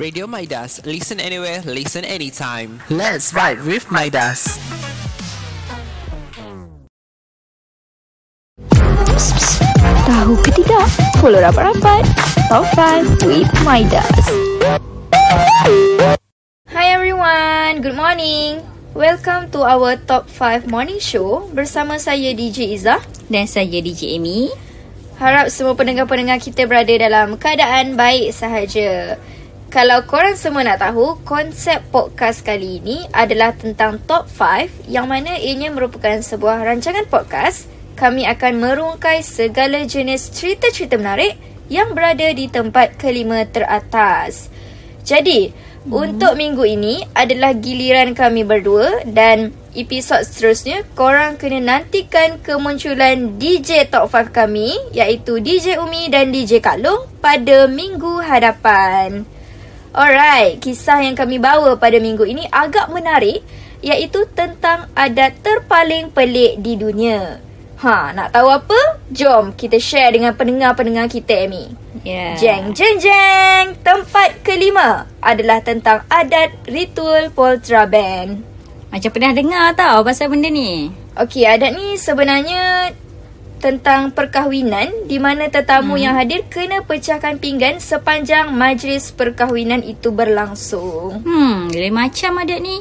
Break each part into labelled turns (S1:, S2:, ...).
S1: Radio Midas. Listen anywhere, listen anytime.
S2: Let's vibe with Midas.
S3: Tahu ke tidak? Follow rapat-rapat. Top 5 with Midas.
S4: Hi everyone, good morning. Welcome to our Top 5 Morning Show bersama saya DJ Izzah.
S5: Dan saya DJ Amy.
S4: Harap semua pendengar-pendengar kita berada dalam keadaan baik sahaja. Kalau korang semua nak tahu, konsep podcast kali ini adalah tentang Top 5 yang mana ianya merupakan sebuah rancangan podcast kami akan merungkai segala jenis cerita-cerita menarik yang berada di tempat kelima teratas. Jadi, hmm. untuk minggu ini adalah giliran kami berdua dan episod seterusnya korang kena nantikan kemunculan DJ Top 5 kami iaitu DJ Umi dan DJ Kak Long pada minggu hadapan. Alright, kisah yang kami bawa pada minggu ini agak menarik iaitu tentang adat terpaling pelik di dunia. Ha, nak tahu apa? Jom kita share dengan pendengar-pendengar kita, Amy.
S5: Yeah.
S4: Jeng, jeng, jeng. Tempat kelima adalah tentang adat ritual Poltra Band.
S5: Macam pernah dengar tau pasal benda ni.
S4: Okey, adat ni sebenarnya tentang perkahwinan di mana tetamu hmm. yang hadir kena pecahkan pinggan sepanjang majlis perkahwinan itu berlangsung.
S5: Hmm, lain macam adat ni.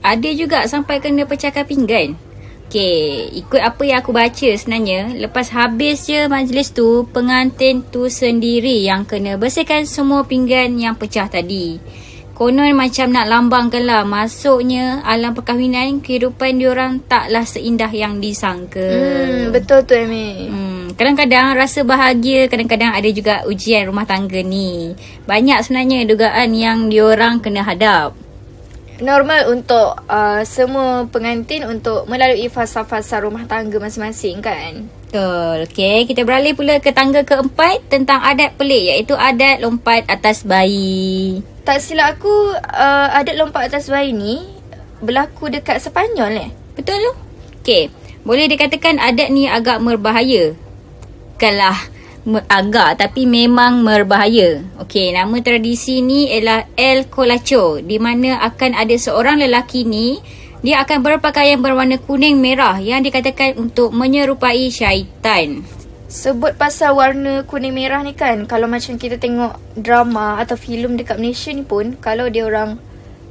S5: Ada juga sampai kena pecahkan pinggan. Okay, ikut apa yang aku baca sebenarnya, lepas habis je majlis tu, pengantin tu sendiri yang kena bersihkan semua pinggan yang pecah tadi. Konon macam nak lambangkan lah masuknya alam perkahwinan, kehidupan diorang taklah seindah yang disangka.
S4: Hmm, betul tu Amy.
S5: Hmm, kadang-kadang rasa bahagia, kadang-kadang ada juga ujian rumah tangga ni. Banyak sebenarnya dugaan yang diorang kena hadap
S4: normal untuk uh, semua pengantin untuk melalui fasa-fasa rumah tangga masing-masing kan.
S5: Betul. Okay, kita beralih pula ke tangga keempat tentang adat pelik iaitu adat lompat atas bayi.
S4: Tak silap aku, uh, adat lompat atas bayi ni berlaku dekat Sepanyol eh?
S5: Betul tu? Okay, boleh dikatakan adat ni agak berbahaya. Kalah agak tapi memang berbahaya. Okey, nama tradisi ni ialah El Colacho di mana akan ada seorang lelaki ni dia akan berpakaian berwarna kuning merah yang dikatakan untuk menyerupai syaitan.
S4: Sebut pasal warna kuning merah ni kan, kalau macam kita tengok drama atau filem dekat Malaysia ni pun, kalau dia orang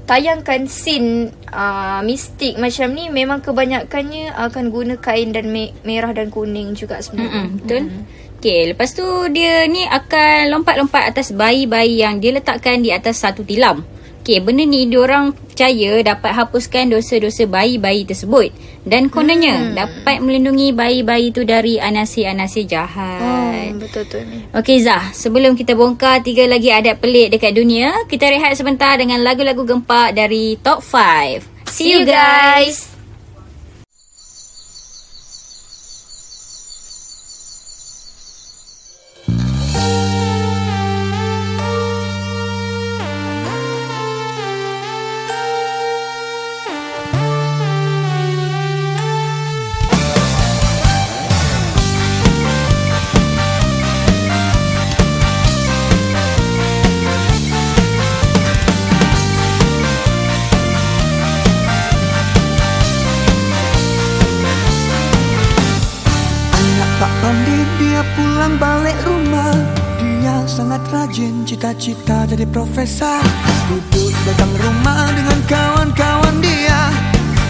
S4: tayangkan scene uh, mistik macam ni memang kebanyakannya akan guna kain dan me- merah dan kuning juga sebenarnya.
S5: Mm-mm, betul. Mm-hmm. Okay, lepas tu dia ni akan lompat-lompat atas bayi-bayi yang dia letakkan di atas satu tilam. Okay, benda ni diorang percaya dapat hapuskan dosa-dosa bayi-bayi tersebut. Dan kononnya hmm. dapat melindungi bayi-bayi tu dari anasi-anasi jahat.
S4: Oh, betul tu ni.
S5: Okay Zah, sebelum kita bongkar tiga lagi adat pelik dekat dunia, kita rehat sebentar dengan lagu-lagu gempak dari Top 5. See you guys!
S6: Profesor. Duduk dagang rumah dengan kawan-kawan dia.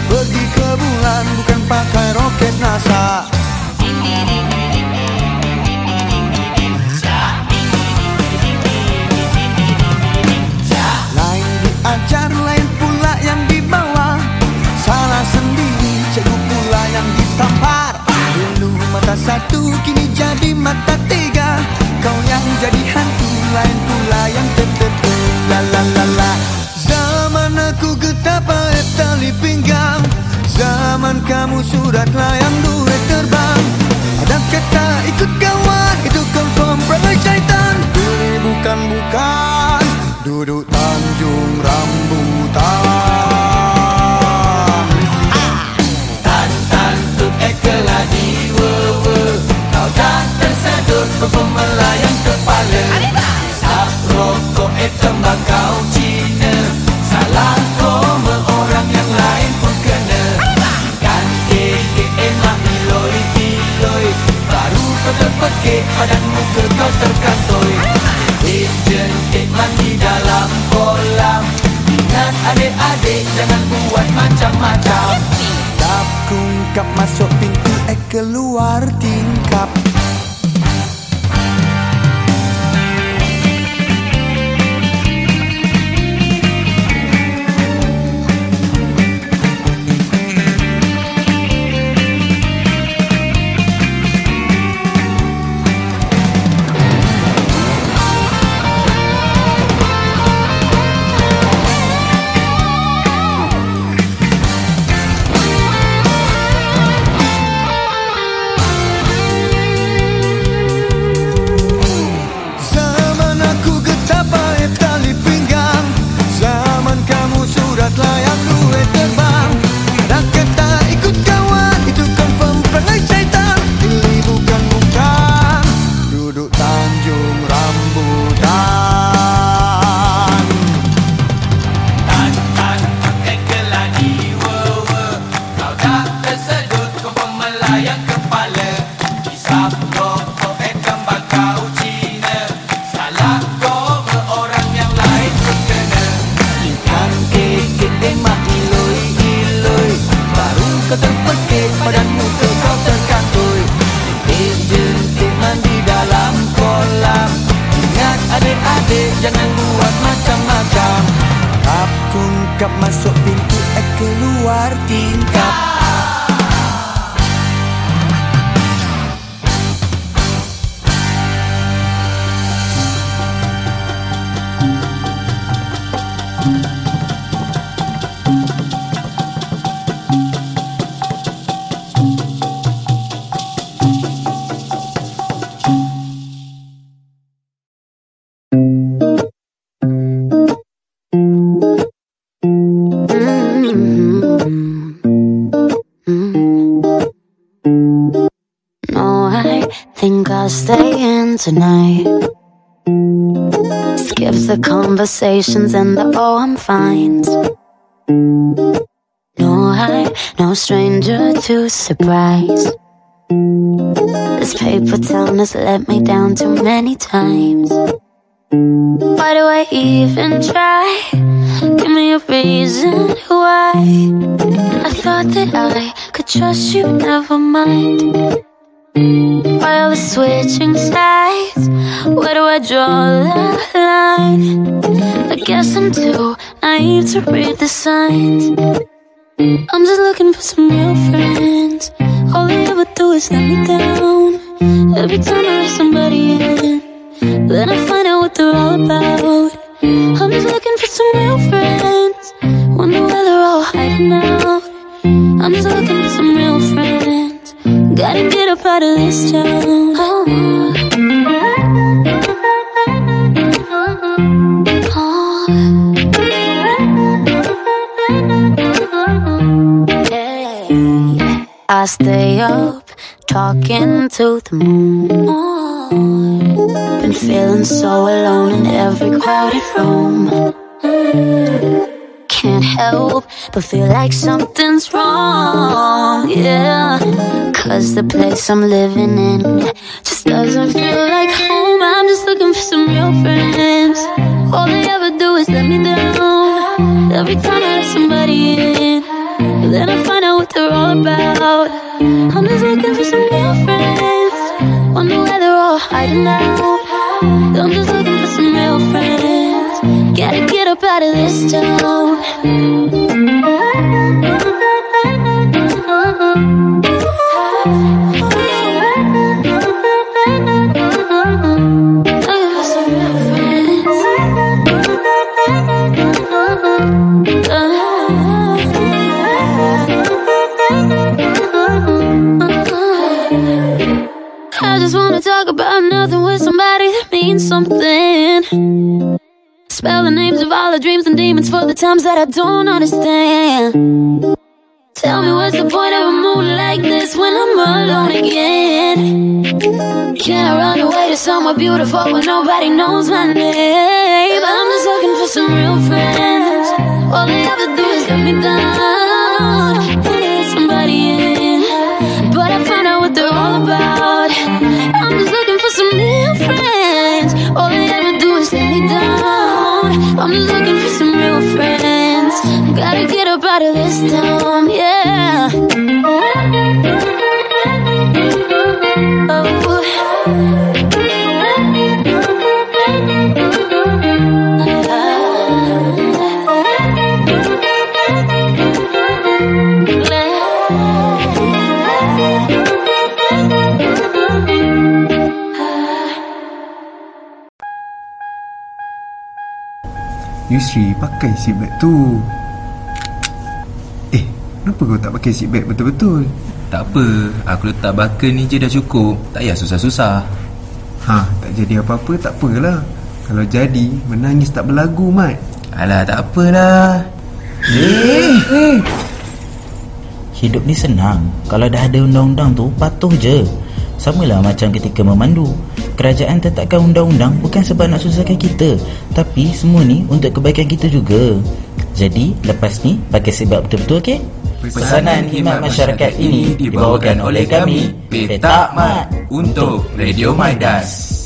S6: Pergi ke bulan bukan pakai roket NASA. Lain diajar, lain pula yang dibawa. Salah sendiri, cikgu pula yang ditampar. Dulu mata satu, kini jadi mata kamu surat layang duit terbang. Ada kata ikut kawan Itu confirm perangai syaitan. Ini bukan-bukan Duduk tanjung rambutan. Perform melayang kepala Arriba! rokok hitam bakar kau terkantoi Ejen kek mandi dalam kolam. Ingat adik-adik jangan buat macam-macam. Tap kungkap masuk pintu eh keluar tingkap.
S7: Tonight. Skip the conversations and the oh, I'm fine. No, I, no stranger to surprise. This paper town has let me down too many times. Why do I even try? Give me a reason why. I thought that I could trust you, never mind. While we're switching sides, where do I draw the line? I guess I'm too naive to read the signs. I'm just looking for some real friends. All they ever do is let me down. Every time I let somebody in, then I find out what they're all about. I'm just looking for some real friends. Wonder where they're all hiding out. I'm just looking for some real friends. Gotta get up out of this town. Oh, I stay up talking to the moon. Been feeling so alone in every crowded room. Can't help but feel like something's wrong. Yeah, cause the place I'm living in just doesn't feel like home. I'm just looking for some real friends. All they ever do is let me down. Every time I let somebody in, then I find out what they're all about. I'm just looking for some real friends. Wonder where they're all hiding out. I'm just looking for some real friends. Gotta get up out of this town. That something. Spell the names of all the dreams and demons for the times that I don't understand. Tell me what's the point of a mood like this when I'm alone again? Can I run away to somewhere beautiful where nobody knows my name? I'm just looking for some real friends. All they ever do is let me down. I'm looking for some real friends. Gotta get up out of this town, yeah.
S8: Yusri pakai seatbelt tu. Eh Kenapa kau tak pakai seatbelt betul-betul?
S9: Tak apa Aku letak bakal ni je dah cukup. Tak payah susah-susah.
S8: Ha tak jadi apa-apa tak apalah. Kalau jadi Menangis tak berlagu Mat.
S9: Alah tak apalah.
S10: Eh, eh. Hidup ni senang. Kalau dah ada undang-undang tu Patuh je. Samalah macam ketika memandu Kerajaan tetapkan undang-undang Bukan sebab nak susahkan kita Tapi semua ni Untuk kebaikan kita juga Jadi Lepas ni Pakai sebab betul-betul okey Pesanan khidmat masyarakat ini Dibawakan oleh kami Petak Mat
S9: Untuk Radio Maidas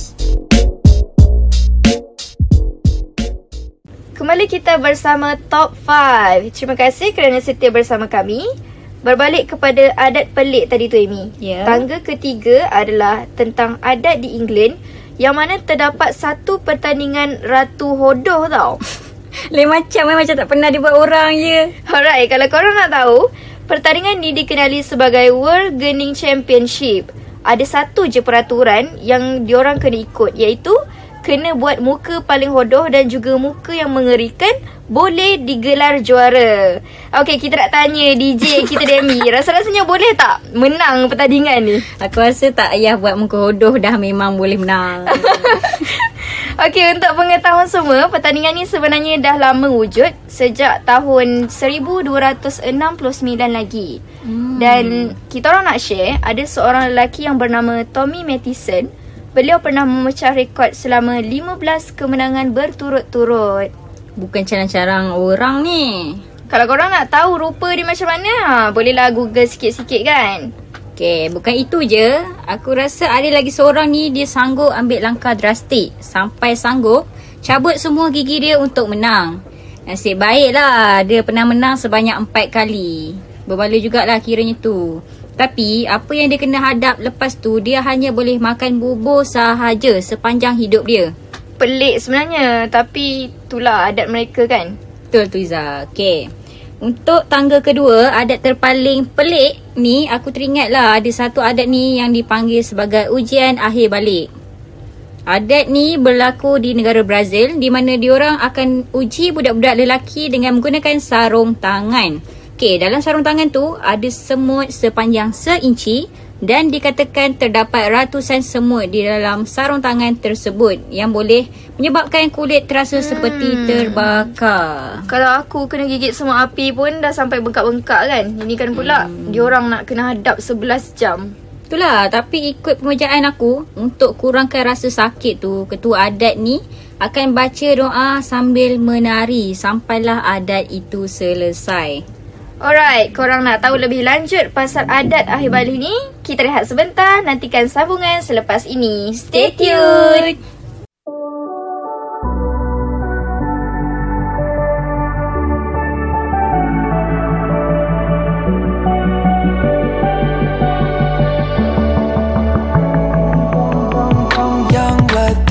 S4: Kembali kita bersama Top 5. Terima kasih kerana setia bersama kami. Berbalik kepada adat pelik tadi tu Amy.
S5: Ya.
S4: Tangga ketiga adalah tentang adat di England yang mana terdapat satu pertandingan Ratu Hodoh tau.
S5: Lain macam eh, macam tak pernah dibuat orang je.
S4: Alright, kalau korang nak tahu, pertandingan ni dikenali sebagai World Gurning Championship. Ada satu je peraturan yang diorang kena ikut iaitu kena buat muka paling hodoh dan juga muka yang mengerikan boleh digelar juara. Okey, kita nak tanya DJ kita Demi, rasa-rasanya boleh tak menang pertandingan ni?
S5: Aku rasa tak payah buat muka hodoh dah memang boleh menang.
S4: Okey, untuk pengetahuan semua, pertandingan ni sebenarnya dah lama wujud sejak tahun 1269 lagi. Hmm. Dan kita orang nak share, ada seorang lelaki yang bernama Tommy Matheson. Beliau pernah memecah rekod selama 15 kemenangan berturut-turut.
S5: Bukan carang-carang orang ni.
S4: Kalau korang nak tahu rupa dia macam mana, ha, bolehlah google sikit-sikit kan.
S5: Okay, bukan itu je. Aku rasa ada lagi seorang ni dia sanggup ambil langkah drastik. Sampai sanggup cabut semua gigi dia untuk menang. Nasib baiklah dia pernah menang sebanyak empat kali. Berbaloi jugalah kiranya tu. Tapi apa yang dia kena hadap lepas tu dia hanya boleh makan bubur sahaja sepanjang hidup dia.
S4: Pelik sebenarnya, tapi itulah adat mereka kan.
S5: Betul tu Iza. Okay. Untuk tangga kedua, adat terpaling pelik ni aku teringat lah ada satu adat ni yang dipanggil sebagai ujian akhir balik. Adat ni berlaku di negara Brazil di mana diorang akan uji budak-budak lelaki dengan menggunakan sarung tangan. Okey, dalam sarung tangan tu ada semut sepanjang seinci dan dikatakan terdapat ratusan semut di dalam sarung tangan tersebut yang boleh menyebabkan kulit terasa hmm. seperti terbakar.
S4: Kalau aku kena gigit semua api pun dah sampai bengkak-bengkak kan. Ini kan pula hmm. diorang nak kena hadap 11 jam.
S5: Itulah, tapi ikut pemujaan aku, untuk kurangkan rasa sakit tu, ketua adat ni akan baca doa sambil menari sampailah adat itu selesai.
S4: Alright, korang nak tahu lebih lanjut pasal adat akhir balik ni? Kita rehat sebentar, nantikan sambungan selepas ini. Stay tuned!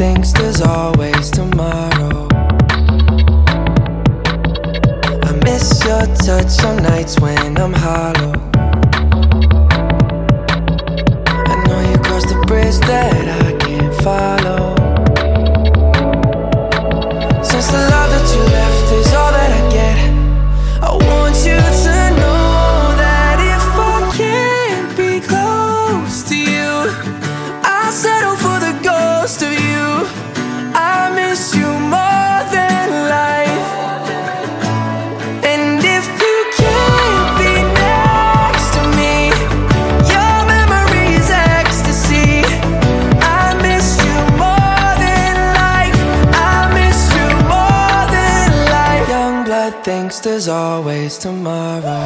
S11: Thinks there's always tomorrow. Miss your touch on nights when I'm hollow. I know you crossed the bridge that I can't follow. Since the love that you always tomorrow.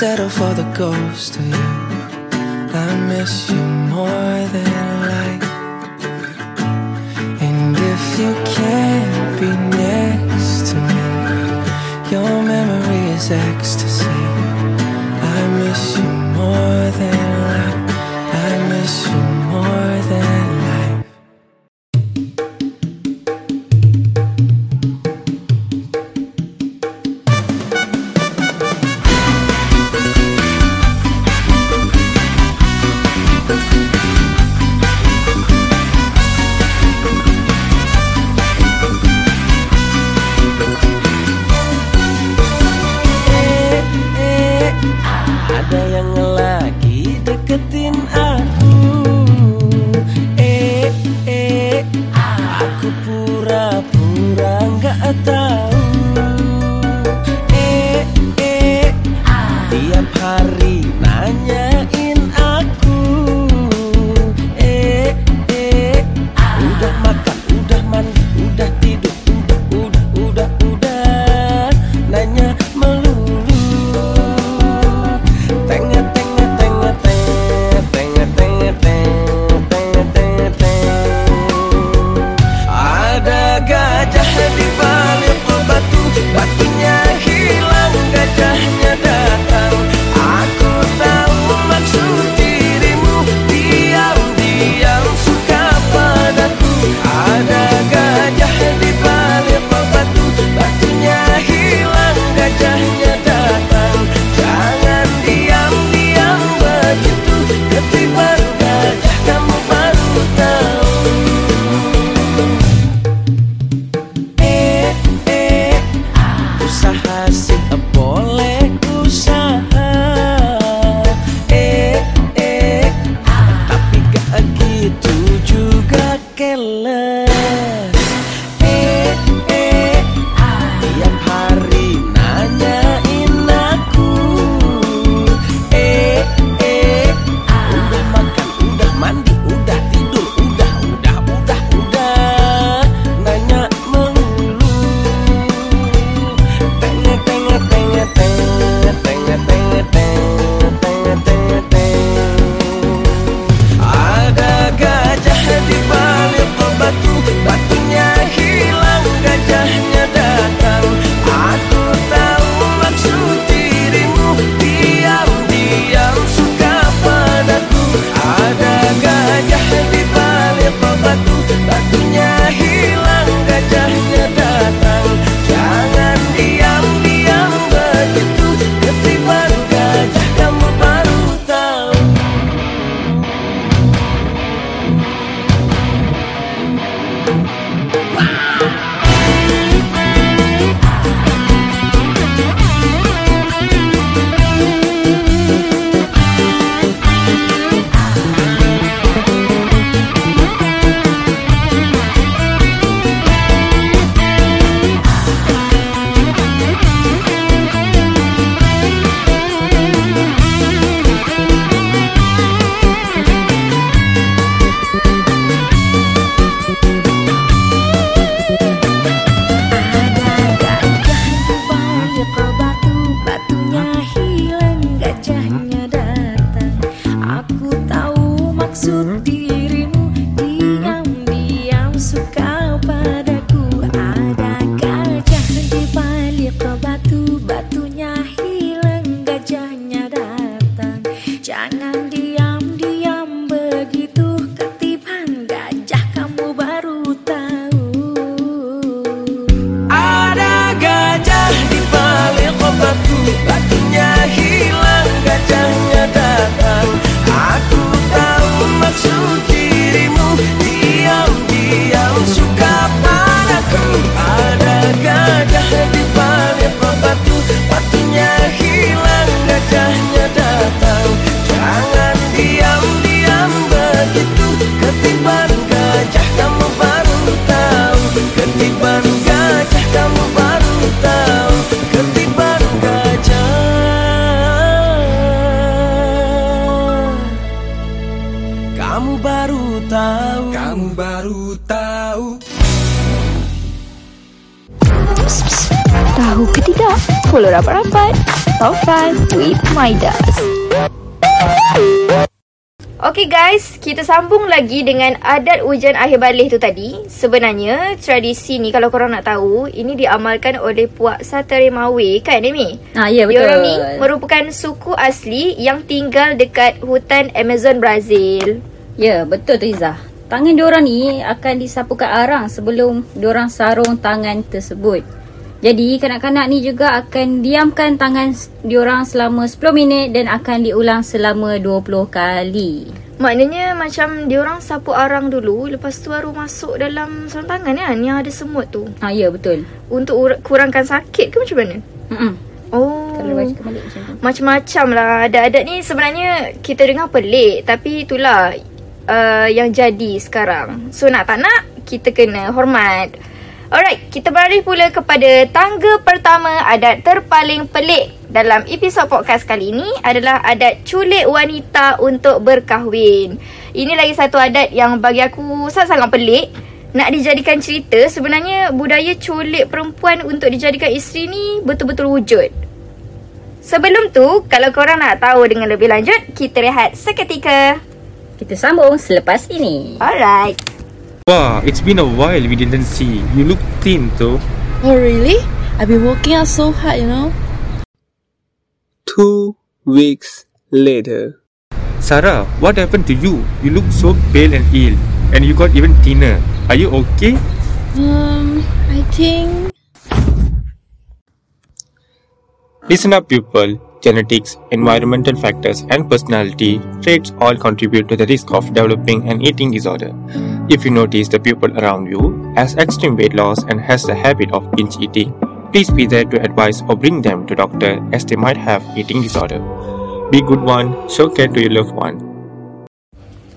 S11: settle for the ghost of you. I miss you more
S12: than life. And if you can't be next to me, your memory is
S2: accurate. 5 with Midas.
S4: Okay guys, kita sambung lagi dengan adat ujian akhir balik tu tadi. Sebenarnya tradisi ni kalau korang nak tahu, ini diamalkan oleh puak Satarimawe kan Amy?
S5: Ah, ya, betul.
S4: Diorang ni merupakan suku asli yang tinggal dekat hutan Amazon Brazil.
S5: Ya, betul tu Izzah. Tangan diorang ni akan disapukan arang sebelum diorang sarung tangan tersebut. Jadi kanak-kanak ni juga akan diamkan tangan diorang selama 10 minit dan akan diulang selama 20 kali.
S4: Maknanya macam diorang sapu arang dulu, lepas tu baru masuk dalam sarung tangan kan yang ada semut tu.
S5: Ha, ya betul.
S4: Untuk ur- kurangkan sakit ke macam mana?
S5: Mm-mm.
S4: Oh.
S5: Kalau kembali macam tu.
S4: Macam-macam lah Adat-adat ni sebenarnya Kita dengar pelik Tapi itulah uh, Yang jadi sekarang So nak tak nak Kita kena hormat Alright Kita beralih pula kepada Tangga pertama Adat terpaling pelik Dalam episod podcast kali ini Adalah adat culik wanita Untuk berkahwin Ini lagi satu adat Yang bagi aku Sangat-sangat pelik nak dijadikan cerita sebenarnya budaya culik perempuan untuk dijadikan isteri ni betul-betul wujud. Sebelum tu, kalau korang nak tahu dengan lebih lanjut, kita rehat seketika.
S5: Kita sambung selepas ini.
S4: Alright.
S13: Wow, it's been a while we didn't see. You look thin though.
S14: Oh, really? I've been working out so hard, you know.
S13: Two weeks later. Sarah, what happened to you? You look so pale and ill, and you got even thinner. Are you okay?
S14: Um, I think.
S13: Listen up, people. Genetics, environmental factors, and personality traits all contribute to the risk of developing an eating disorder. If you notice the pupil around you has extreme weight loss and has the habit of binge eating, please be there to advise or bring them to doctor as they might have eating disorder. Be good one, show care to your loved one.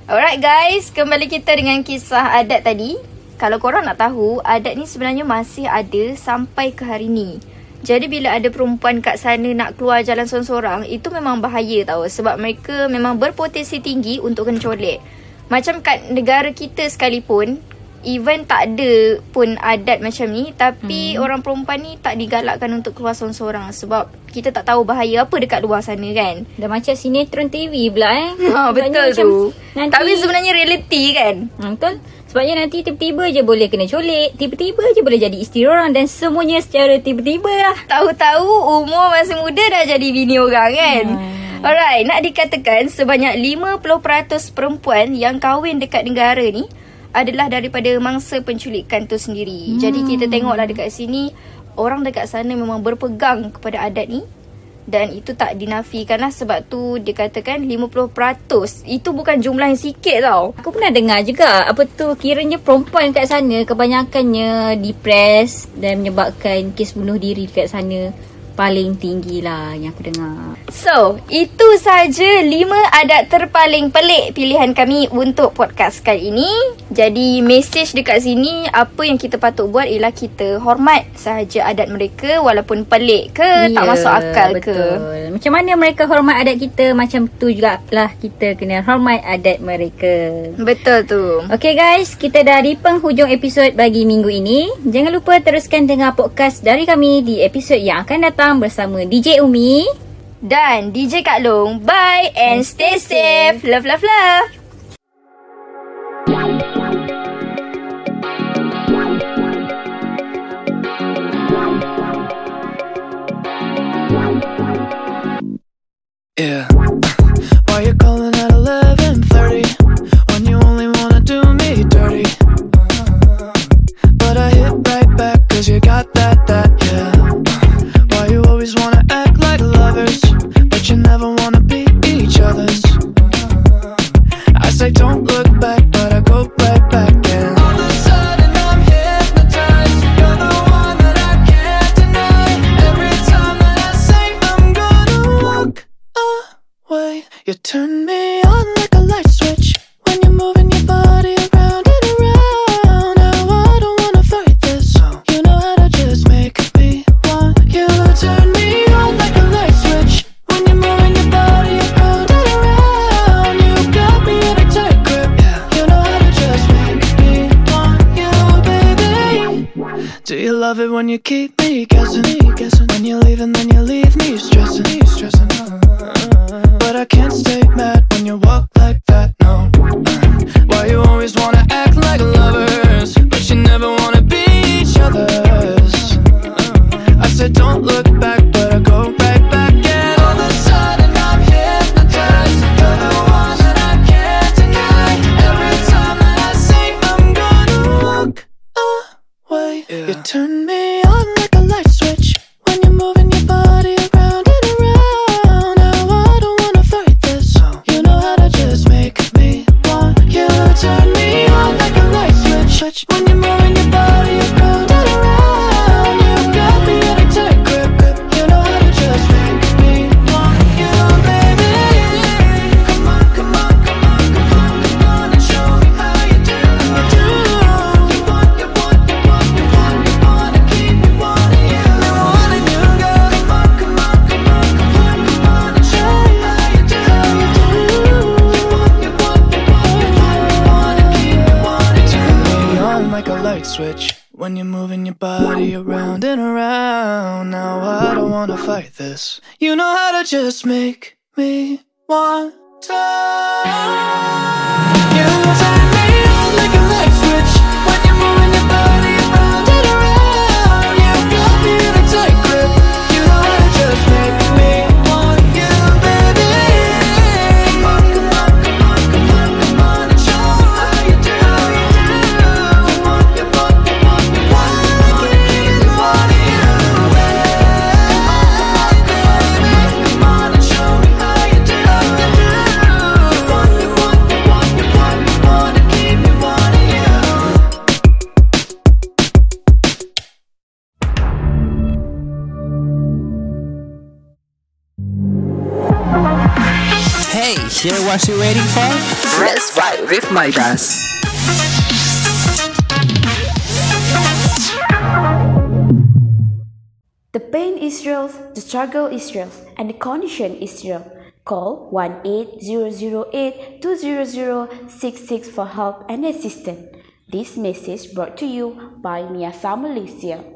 S4: Alright guys, kembali kita dengan kisah adat tadi. Kalau korang nak tahu, adat ni sebenarnya masih ada sampai ke hari ni. Jadi bila ada perempuan kat sana nak keluar jalan seorang-seorang, itu memang bahaya tau. Sebab mereka memang berpotensi tinggi untuk kena colek. Macam kat negara kita sekalipun, even tak ada pun adat macam ni, tapi hmm. orang perempuan ni tak digalakkan untuk keluar seorang-seorang. Sebab kita tak tahu bahaya apa dekat luar sana kan.
S5: Dah macam sinetron TV pula eh.
S4: Ha, betul tu.
S5: Nanti,
S4: Tapi sebenarnya reality kan.
S5: Ha, betul. Sebabnya nanti tiba-tiba je boleh kena colek. Tiba-tiba je boleh jadi isteri orang. Dan semuanya secara tiba-tiba lah.
S4: Tahu-tahu umur masih muda dah jadi bini orang kan. Hmm. Alright, nak dikatakan sebanyak 50% perempuan yang kahwin dekat negara ni adalah daripada mangsa penculikan tu sendiri. Hmm. Jadi kita tengoklah dekat sini orang dekat sana memang berpegang kepada adat ni dan itu tak dinafikan lah sebab tu dia katakan 50%. Itu bukan jumlah yang sikit tau.
S5: Aku pernah dengar juga apa tu kiranya perempuan kat sana kebanyakannya depres dan menyebabkan kes bunuh diri dekat sana paling tinggi lah yang aku dengar.
S4: So, itu saja 5 adat terpaling pelik pilihan kami untuk podcast kali ini. Jadi, message dekat sini, apa yang kita patut buat ialah kita hormat sahaja adat mereka walaupun pelik ke, tak masuk akal
S5: Ya, betul.
S4: ke.
S5: Macam mana mereka hormat adat kita, macam tu jugalah kita kena hormat adat mereka.
S4: Betul tu.
S5: Okay guys, kita dah di penghujung episod bagi minggu ini. Jangan lupa teruskan dengar podcast dari kami di episod yang akan datang bersama DJ Umi
S4: dan DJ Kak Long. Bye and stay safe. Love, love, love.
S15: love it when you keep me guessing, guessing. When you leave and then you leave me stressing, stressing. But I can't stay mad when you walk like that, no. Why you always wanna act like lovers, but you never wanna be each other's? I said don't look
S16: struggle Israel and the condition Israel. Call 1 800 for help and assistance. This message brought to you by Mia Malaysia.